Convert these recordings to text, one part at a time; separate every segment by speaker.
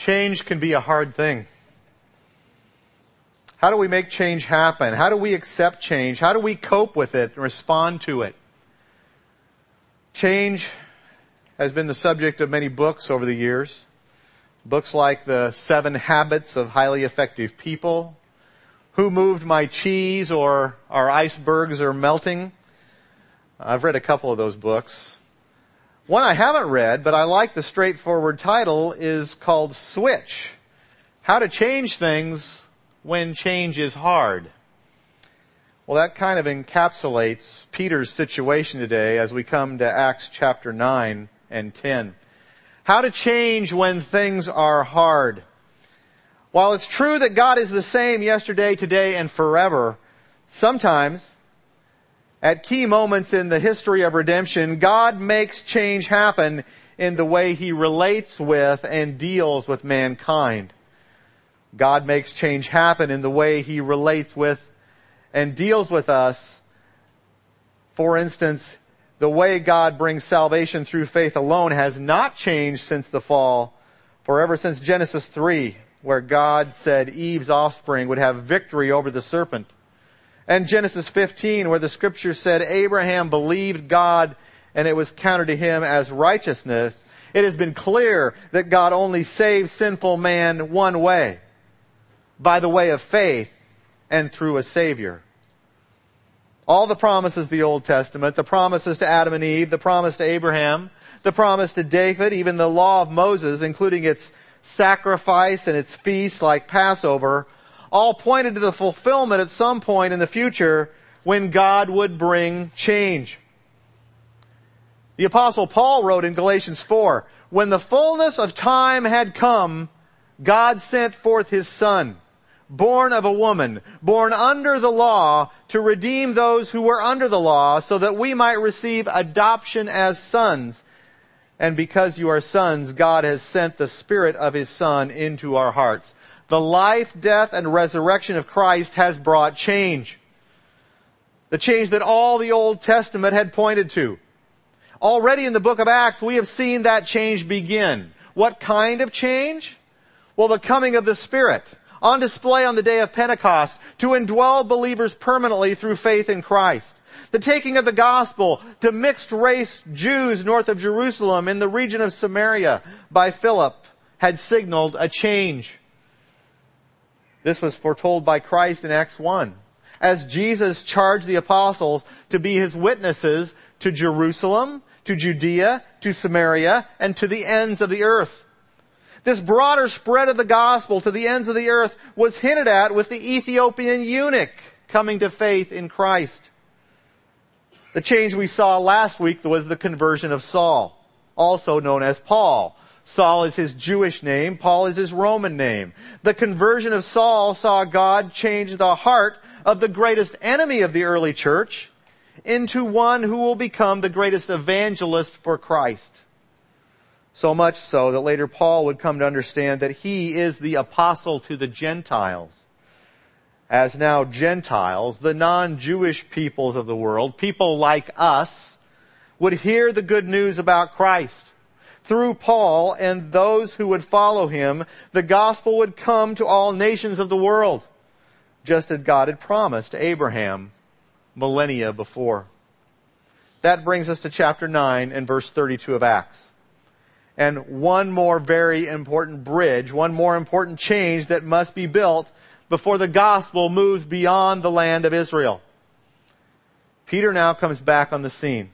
Speaker 1: Change can be a hard thing. How do we make change happen? How do we accept change? How do we cope with it and respond to it? Change has been the subject of many books over the years. Books like The Seven Habits of Highly Effective People, Who Moved My Cheese, or Our Icebergs Are Melting. I've read a couple of those books. One I haven't read, but I like the straightforward title, is called Switch. How to Change Things When Change is Hard. Well, that kind of encapsulates Peter's situation today as we come to Acts chapter 9 and 10. How to change when things are hard. While it's true that God is the same yesterday, today, and forever, sometimes, at key moments in the history of redemption, God makes change happen in the way He relates with and deals with mankind. God makes change happen in the way He relates with and deals with us. For instance, the way God brings salvation through faith alone has not changed since the fall, for ever since Genesis 3, where God said Eve's offspring would have victory over the serpent. And Genesis 15, where the scripture said Abraham believed God and it was counted to him as righteousness. It has been clear that God only saves sinful man one way, by the way of faith and through a Savior. All the promises of the Old Testament, the promises to Adam and Eve, the promise to Abraham, the promise to David, even the law of Moses, including its sacrifice and its feasts like Passover, all pointed to the fulfillment at some point in the future when God would bring change. The apostle Paul wrote in Galatians 4, when the fullness of time had come, God sent forth his son born of a woman, born under the law, to redeem those who were under the law, so that we might receive adoption as sons. And because you are sons, God has sent the Spirit of His Son into our hearts. The life, death, and resurrection of Christ has brought change. The change that all the Old Testament had pointed to. Already in the book of Acts, we have seen that change begin. What kind of change? Well, the coming of the Spirit on display on the day of Pentecost to indwell believers permanently through faith in Christ. The taking of the gospel to mixed race Jews north of Jerusalem in the region of Samaria by Philip had signaled a change. This was foretold by Christ in Acts 1 as Jesus charged the apostles to be his witnesses to Jerusalem, to Judea, to Samaria, and to the ends of the earth. This broader spread of the gospel to the ends of the earth was hinted at with the Ethiopian eunuch coming to faith in Christ. The change we saw last week was the conversion of Saul, also known as Paul. Saul is his Jewish name, Paul is his Roman name. The conversion of Saul saw God change the heart of the greatest enemy of the early church into one who will become the greatest evangelist for Christ. So much so that later Paul would come to understand that he is the apostle to the Gentiles. As now Gentiles, the non-Jewish peoples of the world, people like us, would hear the good news about Christ. Through Paul and those who would follow him, the gospel would come to all nations of the world, just as God had promised to Abraham millennia before. That brings us to chapter 9 and verse 32 of Acts and one more very important bridge, one more important change that must be built before the gospel moves beyond the land of Israel. Peter now comes back on the scene.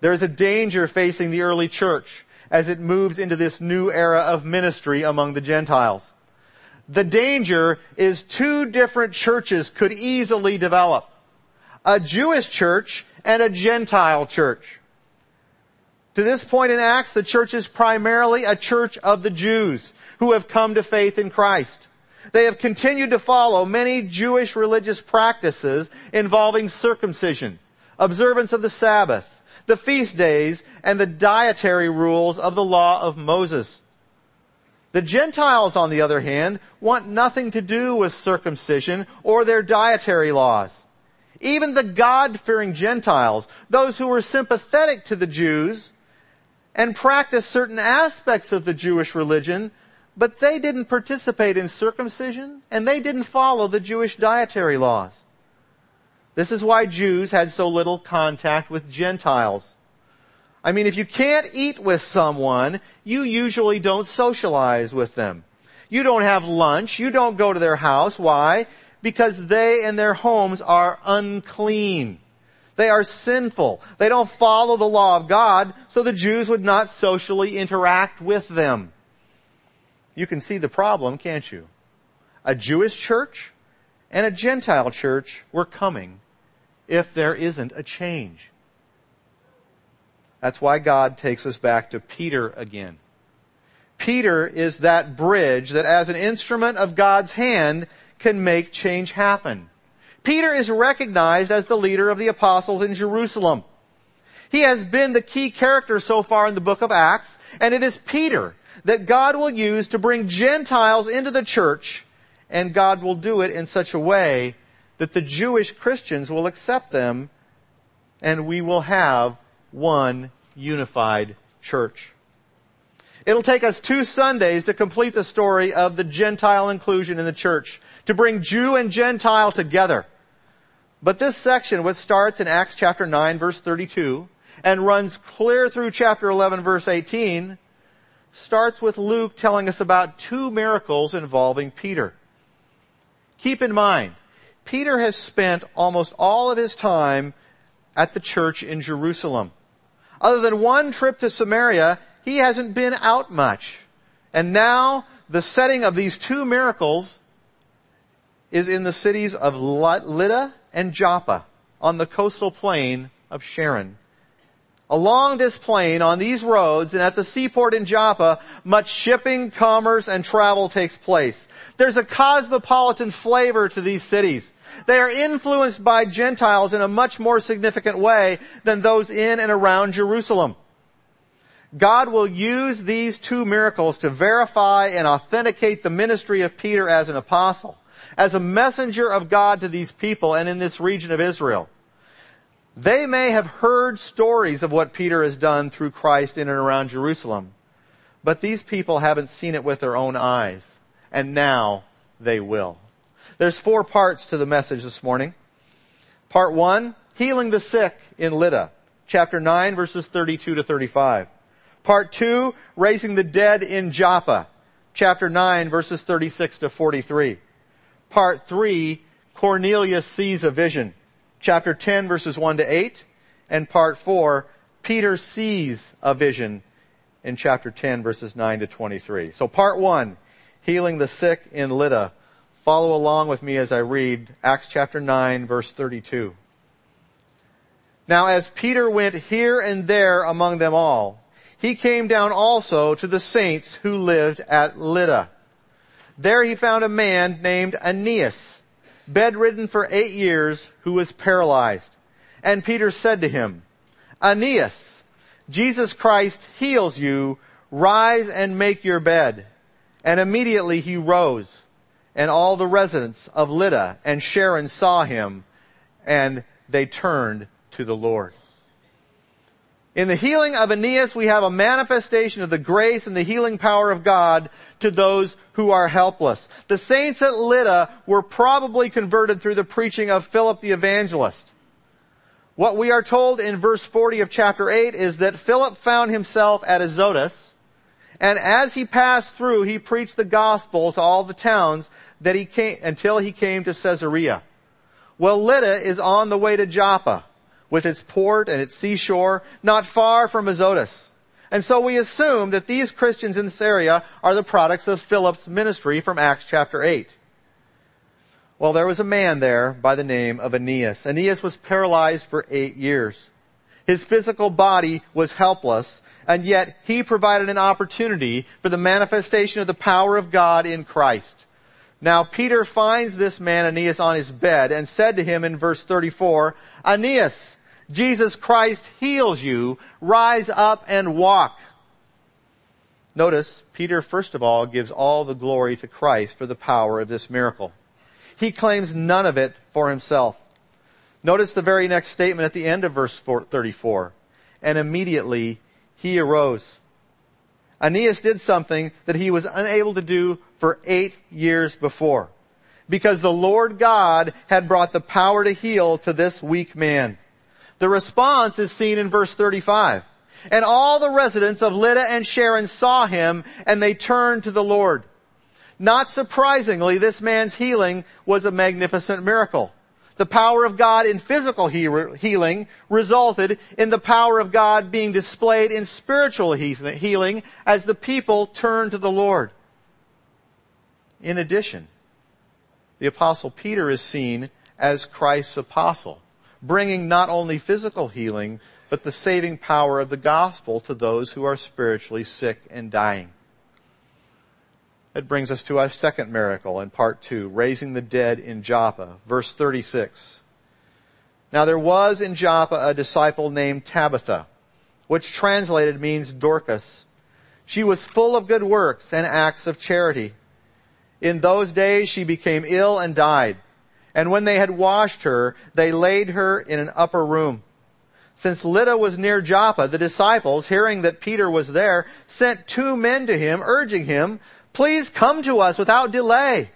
Speaker 1: There is a danger facing the early church as it moves into this new era of ministry among the Gentiles. The danger is two different churches could easily develop. A Jewish church and a Gentile church. To this point in Acts, the church is primarily a church of the Jews who have come to faith in Christ. They have continued to follow many Jewish religious practices involving circumcision, observance of the Sabbath, the feast days, and the dietary rules of the law of Moses. The Gentiles, on the other hand, want nothing to do with circumcision or their dietary laws. Even the God-fearing Gentiles, those who were sympathetic to the Jews, and practiced certain aspects of the Jewish religion, but they didn't participate in circumcision and they didn't follow the Jewish dietary laws. This is why Jews had so little contact with Gentiles. I mean, if you can't eat with someone, you usually don't socialize with them. You don't have lunch. You don't go to their house. Why? Because they and their homes are unclean. They are sinful. They don't follow the law of God, so the Jews would not socially interact with them. You can see the problem, can't you? A Jewish church and a Gentile church were coming if there isn't a change. That's why God takes us back to Peter again. Peter is that bridge that as an instrument of God's hand can make change happen. Peter is recognized as the leader of the apostles in Jerusalem. He has been the key character so far in the book of Acts, and it is Peter that God will use to bring Gentiles into the church, and God will do it in such a way that the Jewish Christians will accept them, and we will have one unified church. It'll take us two Sundays to complete the story of the Gentile inclusion in the church, to bring Jew and Gentile together. But this section, which starts in Acts chapter 9 verse 32 and runs clear through chapter 11 verse 18, starts with Luke telling us about two miracles involving Peter. Keep in mind, Peter has spent almost all of his time at the church in Jerusalem. Other than one trip to Samaria, he hasn't been out much. And now the setting of these two miracles is in the cities of Lydda and Joppa on the coastal plain of Sharon. Along this plain, on these roads, and at the seaport in Joppa, much shipping, commerce, and travel takes place. There's a cosmopolitan flavor to these cities. They are influenced by Gentiles in a much more significant way than those in and around Jerusalem. God will use these two miracles to verify and authenticate the ministry of Peter as an apostle, as a messenger of God to these people and in this region of Israel. They may have heard stories of what Peter has done through Christ in and around Jerusalem, but these people haven't seen it with their own eyes, and now they will. There's four parts to the message this morning. Part one, healing the sick in Lydda, chapter 9 verses 32 to 35. Part two, raising the dead in Joppa, chapter 9 verses 36 to 43. Part three, Cornelius sees a vision, chapter 10 verses 1 to 8. And part four, Peter sees a vision in chapter 10 verses 9 to 23. So part one, healing the sick in Lydda, Follow along with me as I read Acts chapter 9 verse 32. Now as Peter went here and there among them all, he came down also to the saints who lived at Lydda. There he found a man named Aeneas, bedridden for eight years, who was paralyzed. And Peter said to him, Aeneas, Jesus Christ heals you. Rise and make your bed. And immediately he rose and all the residents of Lydda and Sharon saw him, and they turned to the Lord. In the healing of Aeneas, we have a manifestation of the grace and the healing power of God to those who are helpless. The saints at Lydda were probably converted through the preaching of Philip the evangelist. What we are told in verse 40 of chapter 8 is that Philip found himself at Azotus, and as he passed through, he preached the gospel to all the towns that he came, until he came to Caesarea. Well, Lydda is on the way to Joppa with its port and its seashore, not far from Azotus. And so we assume that these Christians in Syria are the products of Philip's ministry from Acts chapter 8. Well, there was a man there by the name of Aeneas. Aeneas was paralyzed for eight years. His physical body was helpless, and yet he provided an opportunity for the manifestation of the power of God in Christ. Now Peter finds this man Aeneas on his bed and said to him in verse 34, Aeneas, Jesus Christ heals you. Rise up and walk. Notice, Peter first of all gives all the glory to Christ for the power of this miracle. He claims none of it for himself. Notice the very next statement at the end of verse 34. And immediately he arose. Aeneas did something that he was unable to do for eight years before. Because the Lord God had brought the power to heal to this weak man. The response is seen in verse 35. And all the residents of Lydda and Sharon saw him and they turned to the Lord. Not surprisingly, this man's healing was a magnificent miracle. The power of God in physical healing resulted in the power of God being displayed in spiritual healing as the people turned to the Lord. In addition, the apostle Peter is seen as Christ's apostle, bringing not only physical healing, but the saving power of the gospel to those who are spiritually sick and dying. It brings us to our second miracle in part two, raising the dead in Joppa. Verse 36. Now there was in Joppa a disciple named Tabitha, which translated means Dorcas. She was full of good works and acts of charity. In those days she became ill and died. And when they had washed her, they laid her in an upper room. Since Lydda was near Joppa, the disciples, hearing that Peter was there, sent two men to him, urging him, Please come to us without delay.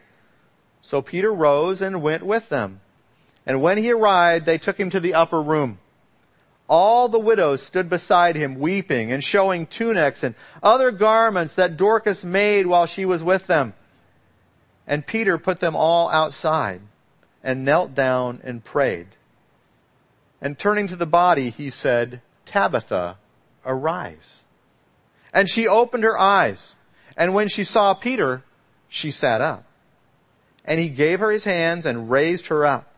Speaker 1: So Peter rose and went with them. And when he arrived, they took him to the upper room. All the widows stood beside him, weeping and showing tunics and other garments that Dorcas made while she was with them. And Peter put them all outside and knelt down and prayed. And turning to the body, he said, Tabitha, arise. And she opened her eyes. And when she saw Peter, she sat up. And he gave her his hands and raised her up.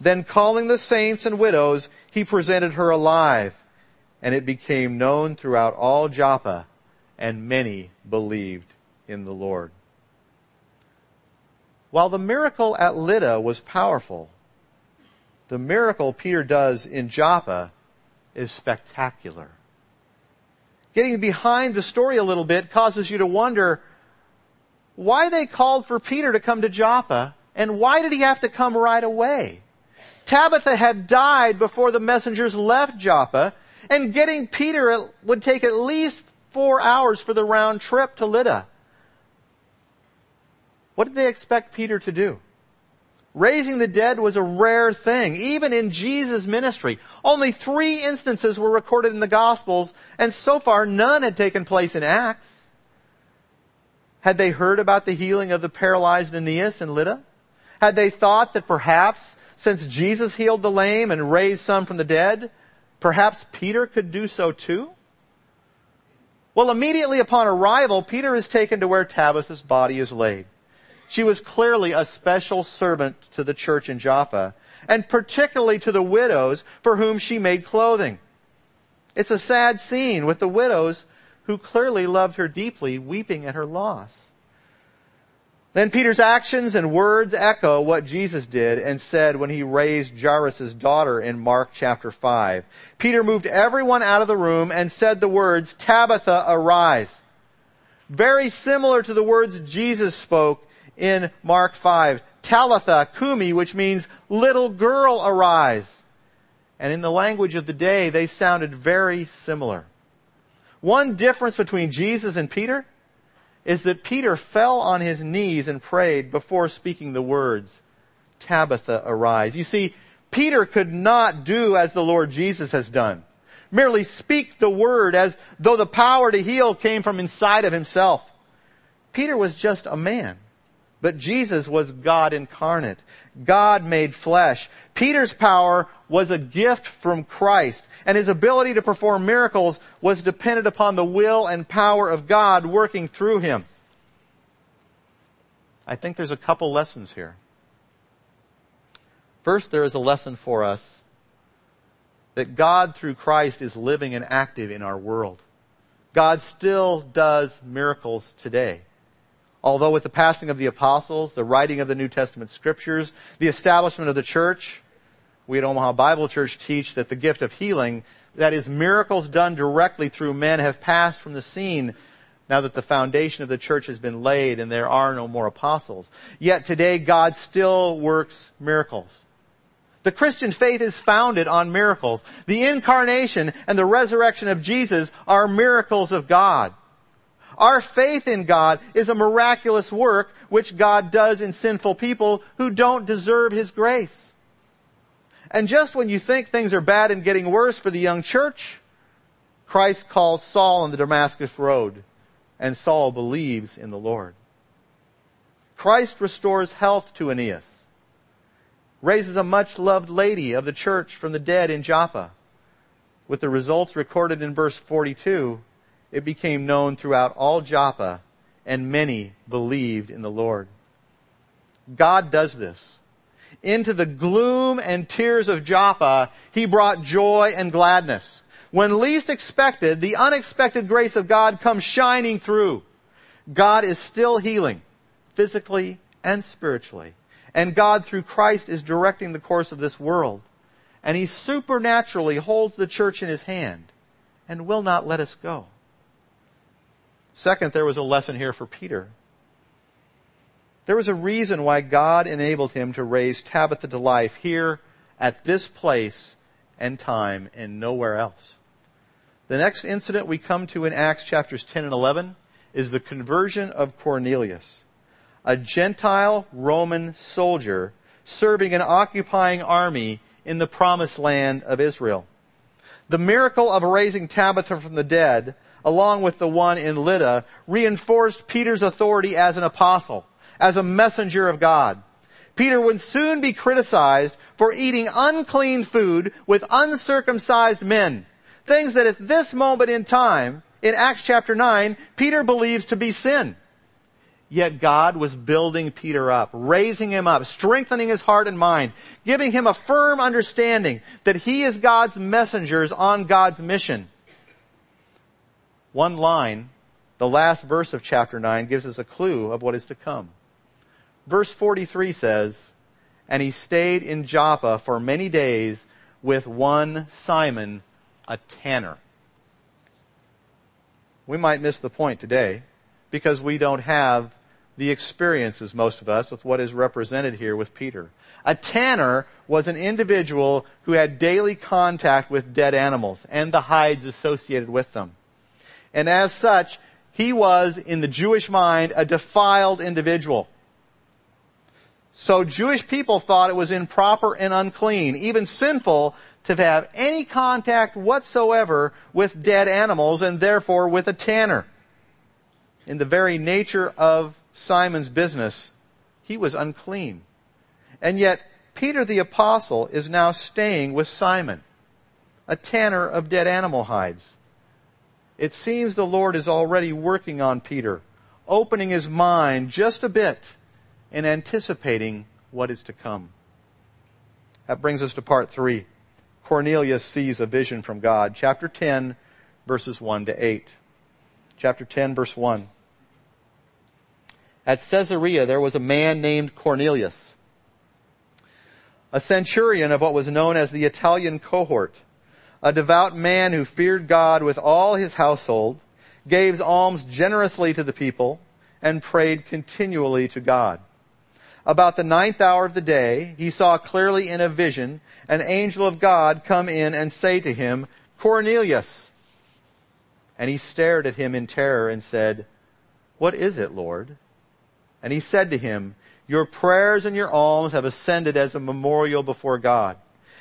Speaker 1: Then calling the saints and widows, he presented her alive. And it became known throughout all Joppa, and many believed in the Lord. While the miracle at Lydda was powerful, the miracle Peter does in Joppa is spectacular getting behind the story a little bit causes you to wonder why they called for Peter to come to Joppa and why did he have to come right away? Tabitha had died before the messengers left Joppa and getting Peter would take at least four hours for the round trip to Lydda. What did they expect Peter to do? Raising the dead was a rare thing, even in Jesus' ministry. Only three instances were recorded in the Gospels, and so far none had taken place in Acts. Had they heard about the healing of the paralyzed Aeneas and Lydda? Had they thought that perhaps, since Jesus healed the lame and raised some from the dead, perhaps Peter could do so too? Well, immediately upon arrival, Peter is taken to where Tabitha's body is laid. She was clearly a special servant to the church in Joppa, and particularly to the widows for whom she made clothing. It's a sad scene with the widows who clearly loved her deeply, weeping at her loss. Then Peter's actions and words echo what Jesus did and said when he raised Jairus' daughter in Mark chapter 5. Peter moved everyone out of the room and said the words, Tabitha, arise. Very similar to the words Jesus spoke in Mark 5. Talitha Kumi, which means little girl arise. And in the language of the day, they sounded very similar. One difference between Jesus and Peter is that Peter fell on his knees and prayed before speaking the words, Tabitha, arise. You see, Peter could not do as the Lord Jesus has done. Merely speak the word as though the power to heal came from inside of himself. Peter was just a man. But Jesus was God incarnate. God made flesh. Peter's power was a gift from Christ, and his ability to perform miracles was dependent upon the will and power of God working through him. I think there's a couple lessons here. First, there is a lesson for us that God through Christ is living and active in our world. God still does miracles today. Although with the passing of the apostles, the writing of the New Testament scriptures, the establishment of the church, we at Omaha Bible Church teach that the gift of healing, that is miracles done directly through men, have passed from the scene now that the foundation of the church has been laid and there are no more apostles. Yet today God still works miracles. The Christian faith is founded on miracles. The incarnation and the resurrection of Jesus are miracles of God. Our faith in God is a miraculous work which God does in sinful people who don't deserve His grace. And just when you think things are bad and getting worse for the young church, Christ calls Saul on the Damascus road, and Saul believes in the Lord. Christ restores health to Aeneas, raises a much loved lady of the church from the dead in Joppa. With the results recorded in verse 42, it became known throughout all Joppa, and many believed in the Lord. God does this. Into the gloom and tears of Joppa, he brought joy and gladness. When least expected, the unexpected grace of God comes shining through. God is still healing, physically and spiritually. And God, through Christ, is directing the course of this world. And He supernaturally holds the church in His hand and will not let us go. Second, there was a lesson here for Peter. There was a reason why God enabled him to raise Tabitha to life here at this place and time and nowhere else. The next incident we come to in Acts chapters 10 and 11 is the conversion of Cornelius, a Gentile Roman soldier serving an occupying army in the promised land of Israel. The miracle of raising Tabitha from the dead, along with the one in Lydda, reinforced Peter's authority as an apostle, as a messenger of God. Peter would soon be criticized for eating unclean food with uncircumcised men things that at this moment in time, in Acts chapter 9, Peter believes to be sin. Yet God was building Peter up, raising him up, strengthening his heart and mind, giving him a firm understanding that he is God's messengers on God's mission. One line, the last verse of chapter 9, gives us a clue of what is to come. Verse 43 says, And he stayed in Joppa for many days with one Simon a tanner. We might miss the point today because we don't have the experiences, most of us, with what is represented here with Peter. A tanner was an individual who had daily contact with dead animals and the hides associated with them. And as such, he was, in the Jewish mind, a defiled individual. So Jewish people thought it was improper and unclean, even sinful, to have any contact whatsoever with dead animals and therefore with a tanner. In the very nature of Simon's business, he was unclean. And yet, Peter the apostle is now staying with Simon, a tanner of dead animal hides. It seems the Lord is already working on Peter, opening his mind just a bit and anticipating what is to come. That brings us to part three. Cornelius sees a vision from God. Chapter 10, verses 1 to 8. Chapter 10, verse 1. At Caesarea, there was a man named Cornelius, a centurion of what was known as the Italian cohort, a devout man who feared God with all his household, gave alms generously to the people, and prayed continually to God. About the ninth hour of the day, he saw clearly in a vision an angel of God come in and say to him, Cornelius. And he stared at him in terror and said, What is it, Lord? And he said to him, Your prayers and your alms have ascended as a memorial before God.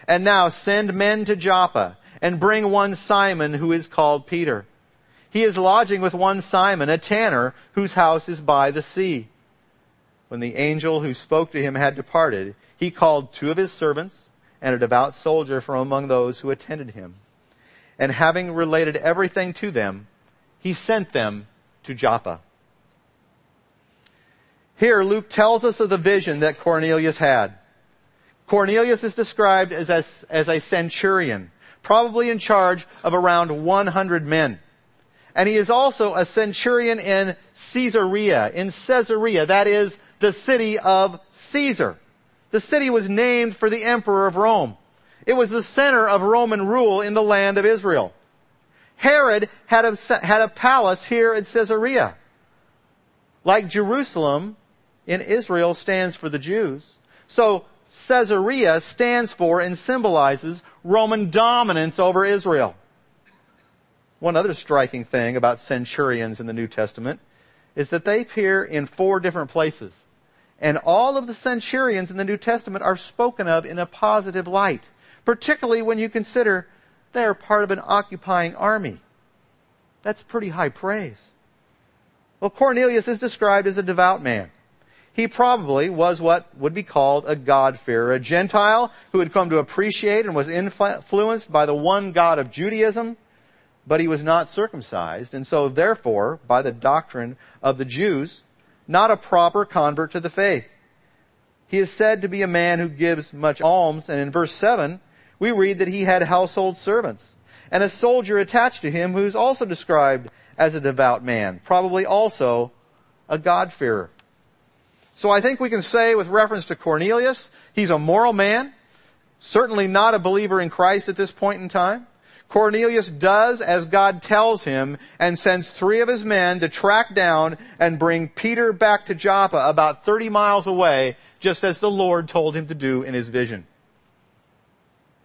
Speaker 1: And now send men to Joppa and bring one Simon who is called Peter. He is lodging with one Simon, a tanner, whose house is by the sea. When the angel who spoke to him had departed, he called two of his servants and a devout soldier from among those who attended him. And having related everything to them, he sent them to Joppa. Here, Luke tells us of the vision that Cornelius had. Cornelius is described as a, as a centurion, probably in charge of around 100 men. And he is also a centurion in Caesarea, in Caesarea, that is the city of Caesar. The city was named for the emperor of Rome. It was the center of Roman rule in the land of Israel. Herod had a, had a palace here in Caesarea. Like Jerusalem in Israel stands for the Jews. So Caesarea stands for and symbolizes Roman dominance over Israel. One other striking thing about centurions in the New Testament is that they appear in four different places. And all of the centurions in the New Testament are spoken of in a positive light, particularly when you consider they are part of an occupying army. That's pretty high praise. Well, Cornelius is described as a devout man. He probably was what would be called a God-fearer, a Gentile who had come to appreciate and was influenced by the one God of Judaism, but he was not circumcised, and so therefore, by the doctrine of the Jews, not a proper convert to the faith. He is said to be a man who gives much alms, and in verse 7, we read that he had household servants, and a soldier attached to him who's also described as a devout man, probably also a God-fearer. So I think we can say with reference to Cornelius, he's a moral man, certainly not a believer in Christ at this point in time. Cornelius does as God tells him and sends three of his men to track down and bring Peter back to Joppa about 30 miles away, just as the Lord told him to do in his vision.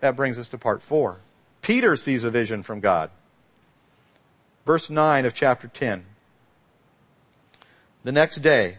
Speaker 1: That brings us to part four. Peter sees a vision from God. Verse 9 of chapter 10. The next day,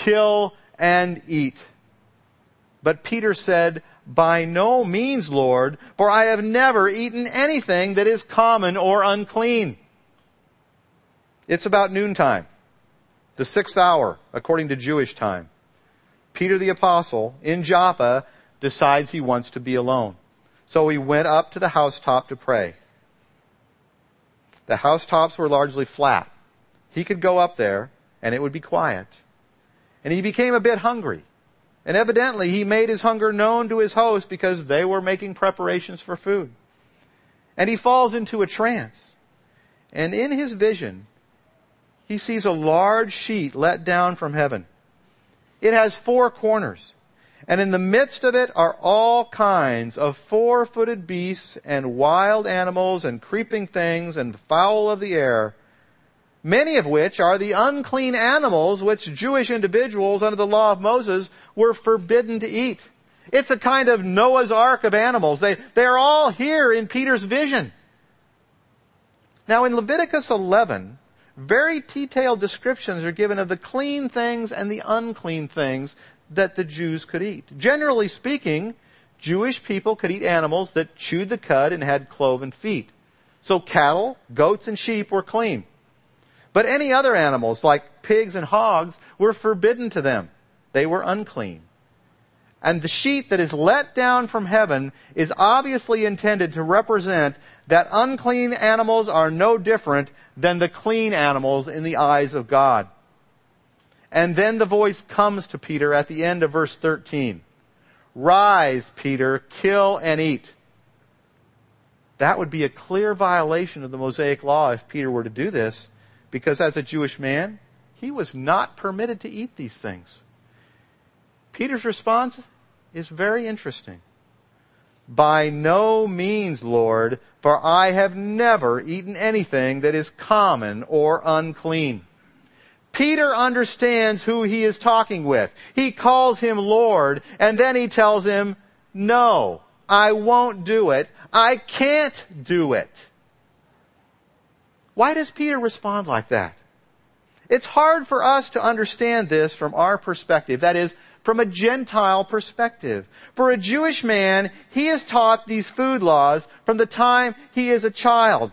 Speaker 1: kill, and eat. But Peter said, By no means, Lord, for I have never eaten anything that is common or unclean. It's about noontime, the sixth hour, according to Jewish time. Peter the apostle in Joppa decides he wants to be alone. So he went up to the housetop to pray. The housetops were largely flat. He could go up there and it would be quiet. And he became a bit hungry. And evidently he made his hunger known to his host because they were making preparations for food. And he falls into a trance. And in his vision, he sees a large sheet let down from heaven. It has four corners. And in the midst of it are all kinds of four-footed beasts and wild animals and creeping things and fowl of the air many of which are the unclean animals which Jewish individuals under the law of Moses were forbidden to eat. It's a kind of Noah's Ark of animals. They, they're all here in Peter's vision. Now in Leviticus 11, very detailed descriptions are given of the clean things and the unclean things that the Jews could eat. Generally speaking, Jewish people could eat animals that chewed the cud and had cloven feet. So cattle, goats, and sheep were clean. But any other animals, like pigs and hogs, were forbidden to them. They were unclean. And the sheet that is let down from heaven is obviously intended to represent that unclean animals are no different than the clean animals in the eyes of God. And then the voice comes to Peter at the end of verse 13. Rise, Peter, kill and eat. That would be a clear violation of the Mosaic law if Peter were to do this because as a Jewish man, he was not permitted to eat these things. Peter's response is very interesting. By no means, Lord, for I have never eaten anything that is common or unclean. Peter understands who he is talking with. He calls him Lord, and then he tells him, no, I won't do it. I can't do it. Why does Peter respond like that? It's hard for us to understand this from our perspective. That is, from a Gentile perspective. For a Jewish man, he is taught these food laws from the time he is a child.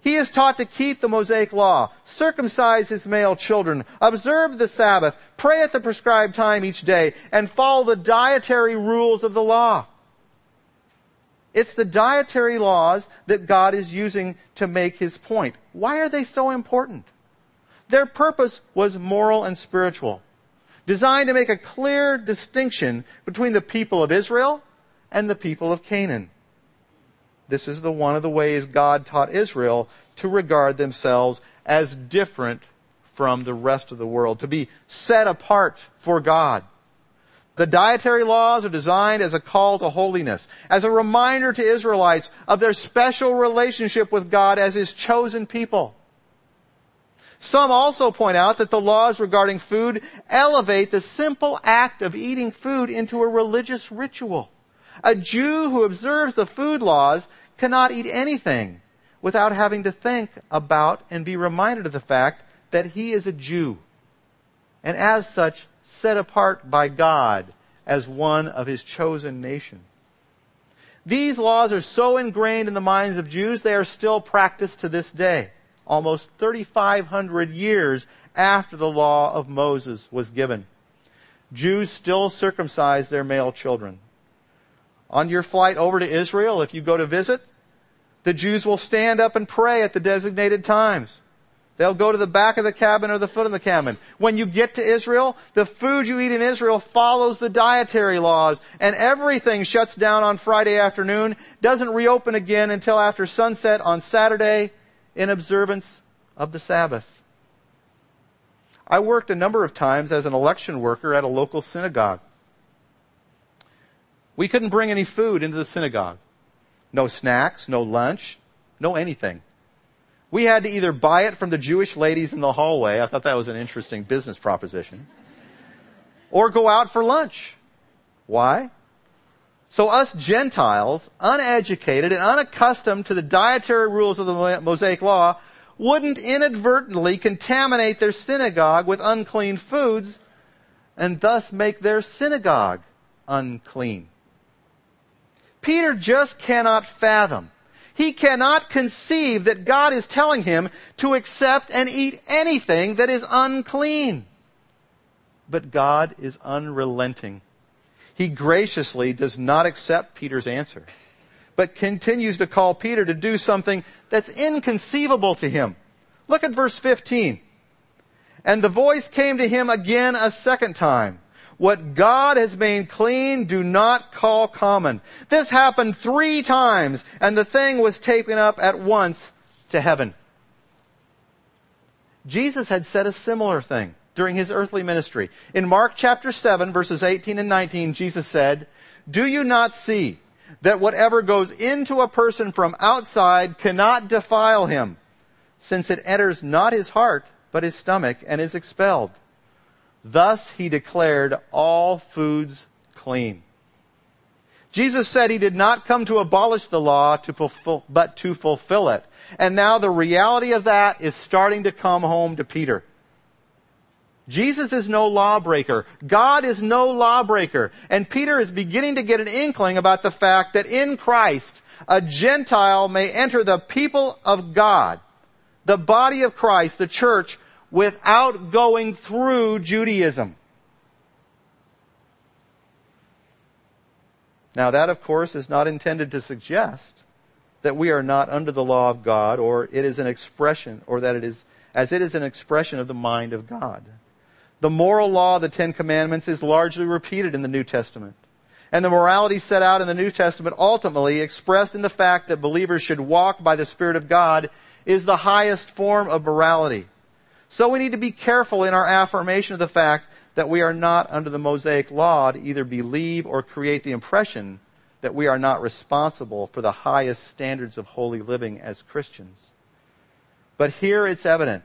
Speaker 1: He is taught to keep the Mosaic law, circumcise his male children, observe the Sabbath, pray at the prescribed time each day, and follow the dietary rules of the law. It's the dietary laws that God is using to make his point. Why are they so important? Their purpose was moral and spiritual, designed to make a clear distinction between the people of Israel and the people of Canaan. This is the one of the ways God taught Israel to regard themselves as different from the rest of the world, to be set apart for God. The dietary laws are designed as a call to holiness, as a reminder to Israelites of their special relationship with God as His chosen people. Some also point out that the laws regarding food elevate the simple act of eating food into a religious ritual. A Jew who observes the food laws cannot eat anything without having to think about and be reminded of the fact that he is a Jew. And as such, set apart by God as one of his chosen nation. These laws are so ingrained in the minds of Jews, they are still practiced to this day, almost 3,500 years after the law of Moses was given. Jews still circumcise their male children. On your flight over to Israel, if you go to visit, the Jews will stand up and pray at the designated times. They'll go to the back of the cabin or the foot of the cabin. When you get to Israel, the food you eat in Israel follows the dietary laws, and everything shuts down on Friday afternoon, doesn't reopen again until after sunset on Saturday in observance of the Sabbath. I worked a number of times as an election worker at a local synagogue. We couldn't bring any food into the synagogue. No snacks, no lunch, no anything. We had to either buy it from the Jewish ladies in the hallway. I thought that was an interesting business proposition. Or go out for lunch. Why? So us Gentiles, uneducated and unaccustomed to the dietary rules of the Mosaic Law, wouldn't inadvertently contaminate their synagogue with unclean foods and thus make their synagogue unclean. Peter just cannot fathom he cannot conceive that God is telling him to accept and eat anything that is unclean. But God is unrelenting. He graciously does not accept Peter's answer, but continues to call Peter to do something that's inconceivable to him. Look at verse 15. And the voice came to him again a second time. What God has made clean, do not call common. This happened three times, and the thing was taken up at once to heaven. Jesus had said a similar thing during his earthly ministry. In Mark chapter 7, verses 18 and 19, Jesus said, Do you not see that whatever goes into a person from outside cannot defile him, since it enters not his heart, but his stomach, and is expelled? Thus he declared all foods clean. Jesus said he did not come to abolish the law to fulfill, but to fulfill it. And now the reality of that is starting to come home to Peter. Jesus is no lawbreaker. God is no lawbreaker. And Peter is beginning to get an inkling about the fact that in Christ, a Gentile may enter the people of God, the body of Christ, the church, without going through Judaism. Now, that, of course, is not intended to suggest that we are not under the law of God or it is an expression, or that it is, as it is an expression of the mind of God. The moral law of the Ten Commandments is largely repeated in the New Testament. And the morality set out in the New Testament ultimately expressed in the fact that believers should walk by the Spirit of God is the highest form of morality. So we need to be careful in our affirmation of the fact that we are not under the Mosaic law to either believe or create the impression that we are not responsible for the highest standards of holy living as Christians. But here it's evident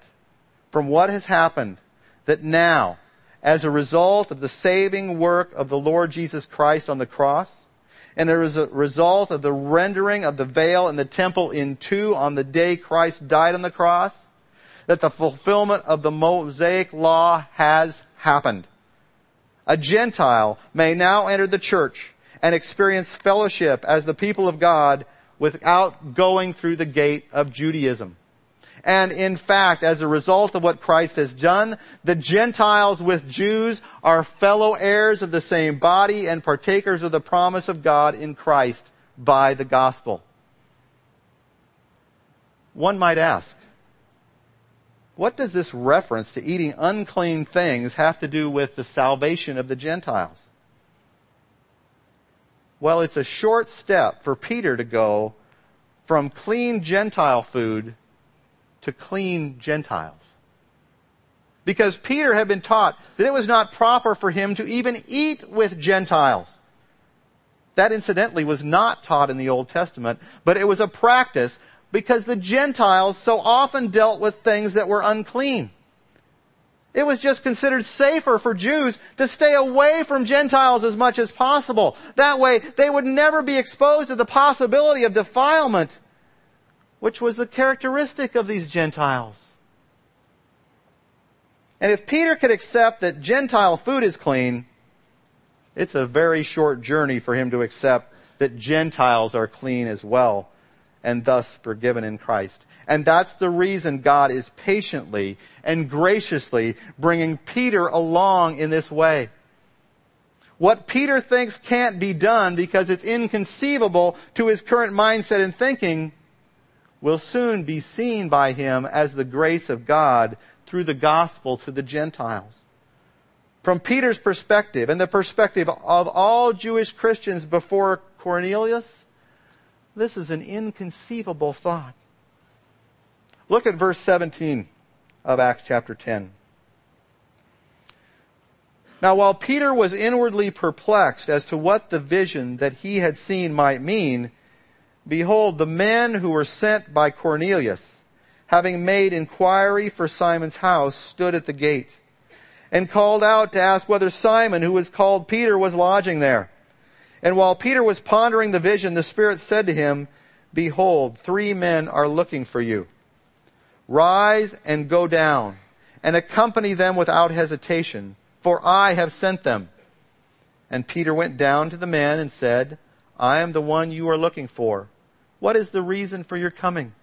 Speaker 1: from what has happened that now, as a result of the saving work of the Lord Jesus Christ on the cross, and as a result of the rendering of the veil in the temple in two on the day Christ died on the cross, that the fulfillment of the Mosaic law has happened. A Gentile may now enter the church and experience fellowship as the people of God without going through the gate of Judaism. And in fact, as a result of what Christ has done, the Gentiles with Jews are fellow heirs of the same body and partakers of the promise of God in Christ by the gospel. One might ask, what does this reference to eating unclean things have to do with the salvation of the Gentiles? Well, it's a short step for Peter to go from clean Gentile food to clean Gentiles. Because Peter had been taught that it was not proper for him to even eat with Gentiles. That incidentally was not taught in the Old Testament, but it was a practice because the Gentiles so often dealt with things that were unclean. It was just considered safer for Jews to stay away from Gentiles as much as possible. That way, they would never be exposed to the possibility of defilement, which was the characteristic of these Gentiles. And if Peter could accept that Gentile food is clean, it's a very short journey for him to accept that Gentiles are clean as well and thus forgiven in Christ. And that's the reason God is patiently and graciously bringing Peter along in this way. What Peter thinks can't be done because it's inconceivable to his current mindset and thinking will soon be seen by him as the grace of God through the gospel to the Gentiles. From Peter's perspective and the perspective of all Jewish Christians before Cornelius, this is an inconceivable thought. Look at verse 17 of Acts chapter 10. Now, while Peter was inwardly perplexed as to what the vision that he had seen might mean, behold, the men who were sent by Cornelius, having made inquiry for Simon's house, stood at the gate and called out to ask whether Simon, who was called Peter, was lodging there. And while Peter was pondering the vision, the Spirit said to him, Behold, three men are looking for you. Rise and go down and accompany them without hesitation, for I have sent them. And Peter went down to the men and said, I am the one you are looking for. What is the reason for your coming?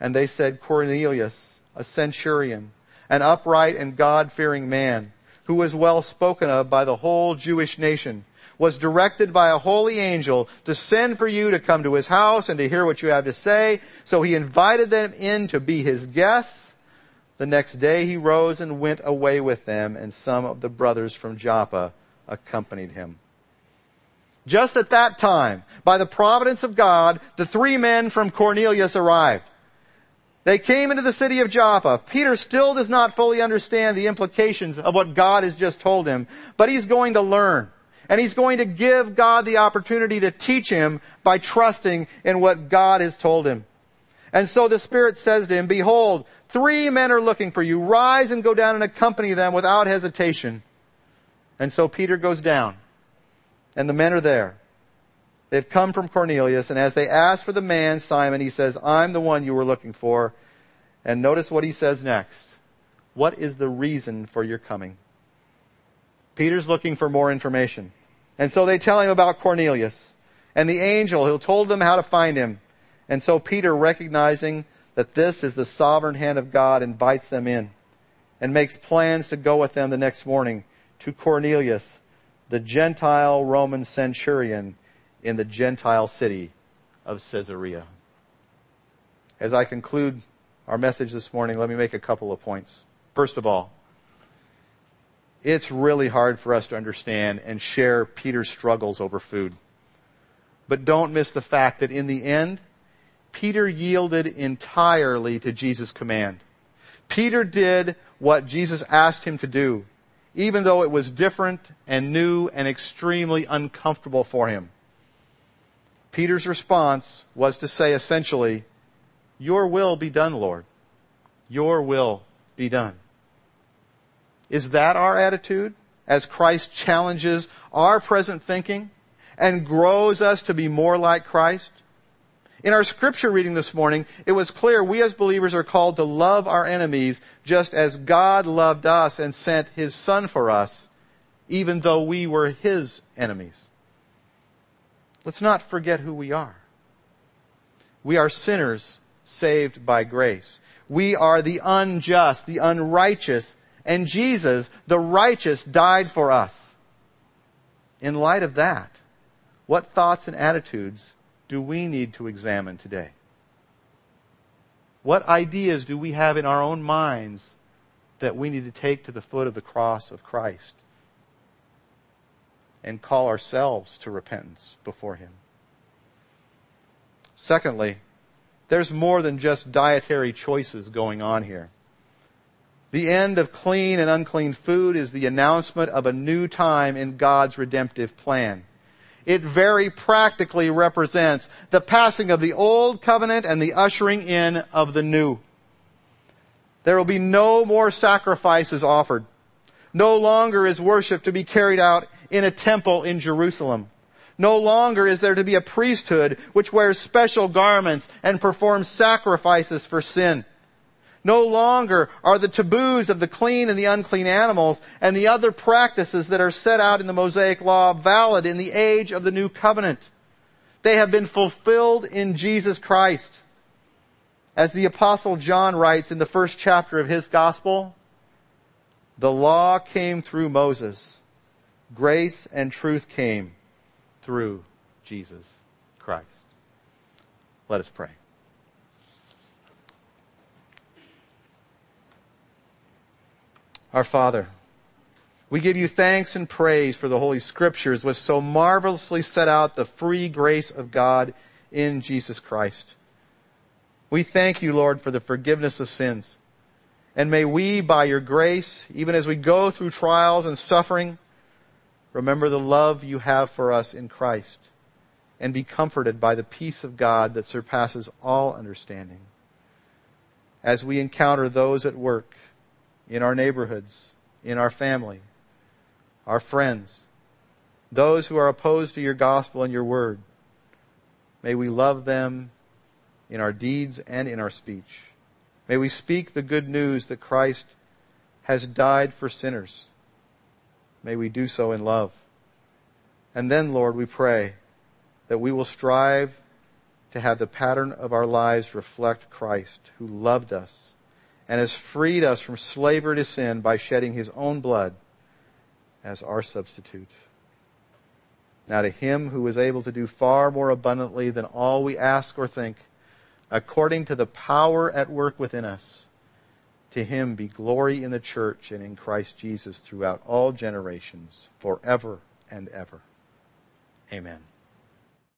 Speaker 1: And they said, Cornelius, a centurion, an upright and God-fearing man, who was well spoken of by the whole Jewish nation, was directed by a holy angel to send for you to come to his house and to hear what you have to say. So he invited them in to be his guests. The next day he rose and went away with them, and some of the brothers from Joppa accompanied him. Just at that time, by the providence of God, the three men from Cornelius arrived. They came into the city of Joppa. Peter still does not fully understand the implications of what God has just told him, but he's going to learn. And he's going to give God the opportunity to teach him by trusting in what God has told him. And so the Spirit says to him, Behold, three men are looking for you. Rise and go down and accompany them without hesitation. And so Peter goes down. And the men are there. They've come from Cornelius. And as they ask for the man, Simon, he says, I'm the one you were looking for. And notice what he says next. What is the reason for your coming? Peter's looking for more information. And so they tell him about Cornelius and the angel who told them how to find him. And so Peter, recognizing that this is the sovereign hand of God, invites them in and makes plans to go with them the next morning to Cornelius, the Gentile Roman centurion in the Gentile city of Caesarea. As I conclude our message this morning, let me make a couple of points. First of all, it's really hard for us to understand and share Peter's struggles over food. But don't miss the fact that in the end, Peter yielded entirely to Jesus' command. Peter did what Jesus asked him to do, even though it was different and new and extremely uncomfortable for him. Peter's response was to say essentially, Your will be done, Lord. Your will be done. Is that our attitude as Christ challenges our present thinking and grows us to be more like Christ? In our scripture reading this morning, it was clear we as believers are called to love our enemies just as God loved us and sent His Son for us, even though we were His enemies. Let's not forget who we are. We are sinners saved by grace. We are the unjust, the unrighteous, and Jesus, the righteous, died for us. In light of that, what thoughts and attitudes do we need to examine today? What ideas do we have in our own minds that we need to take to the foot of the cross of Christ and call ourselves to repentance before Him? Secondly, There's more than just dietary choices going on here. The end of clean and unclean food is the announcement of a new time in God's redemptive plan. It very practically represents the passing of the old covenant and the ushering in of the new. There will be no more sacrifices offered. No longer is worship to be carried out in a temple in Jerusalem. No longer is there to be a priesthood which wears special garments and performs sacrifices for sin. No longer are the taboos of the clean and the unclean animals and the other practices that are set out in the Mosaic Law valid in the age of the new covenant. They have been fulfilled in Jesus Christ. As the apostle John writes in the first chapter of his gospel, the law came through Moses. Grace and truth came through Jesus Christ. Let us pray. Our Father, we give you thanks and praise for the Holy Scriptures, which so marvelously set out the free grace of God in Jesus Christ. We thank you, Lord, for the forgiveness of sins. And may we, by your grace, even as we go through trials and suffering, remember the love you have for us in Christ and be comforted by the peace of God that surpasses all understanding. As we encounter those at work, in our neighborhoods, in our family, our friends, those who are opposed to your gospel and your word. May we love them in our deeds and in our speech. May we speak the good news that Christ has died for sinners. May we do so in love. And then, Lord, we pray that we will strive to have the pattern of our lives reflect Christ, who loved us and has freed us from slavery to sin by shedding his own blood as our substitute. Now to him who is able to do far more abundantly than all we ask or think, according to the power at work within us, to him be glory in the church and in Christ Jesus throughout all generations, forever and ever. Amen.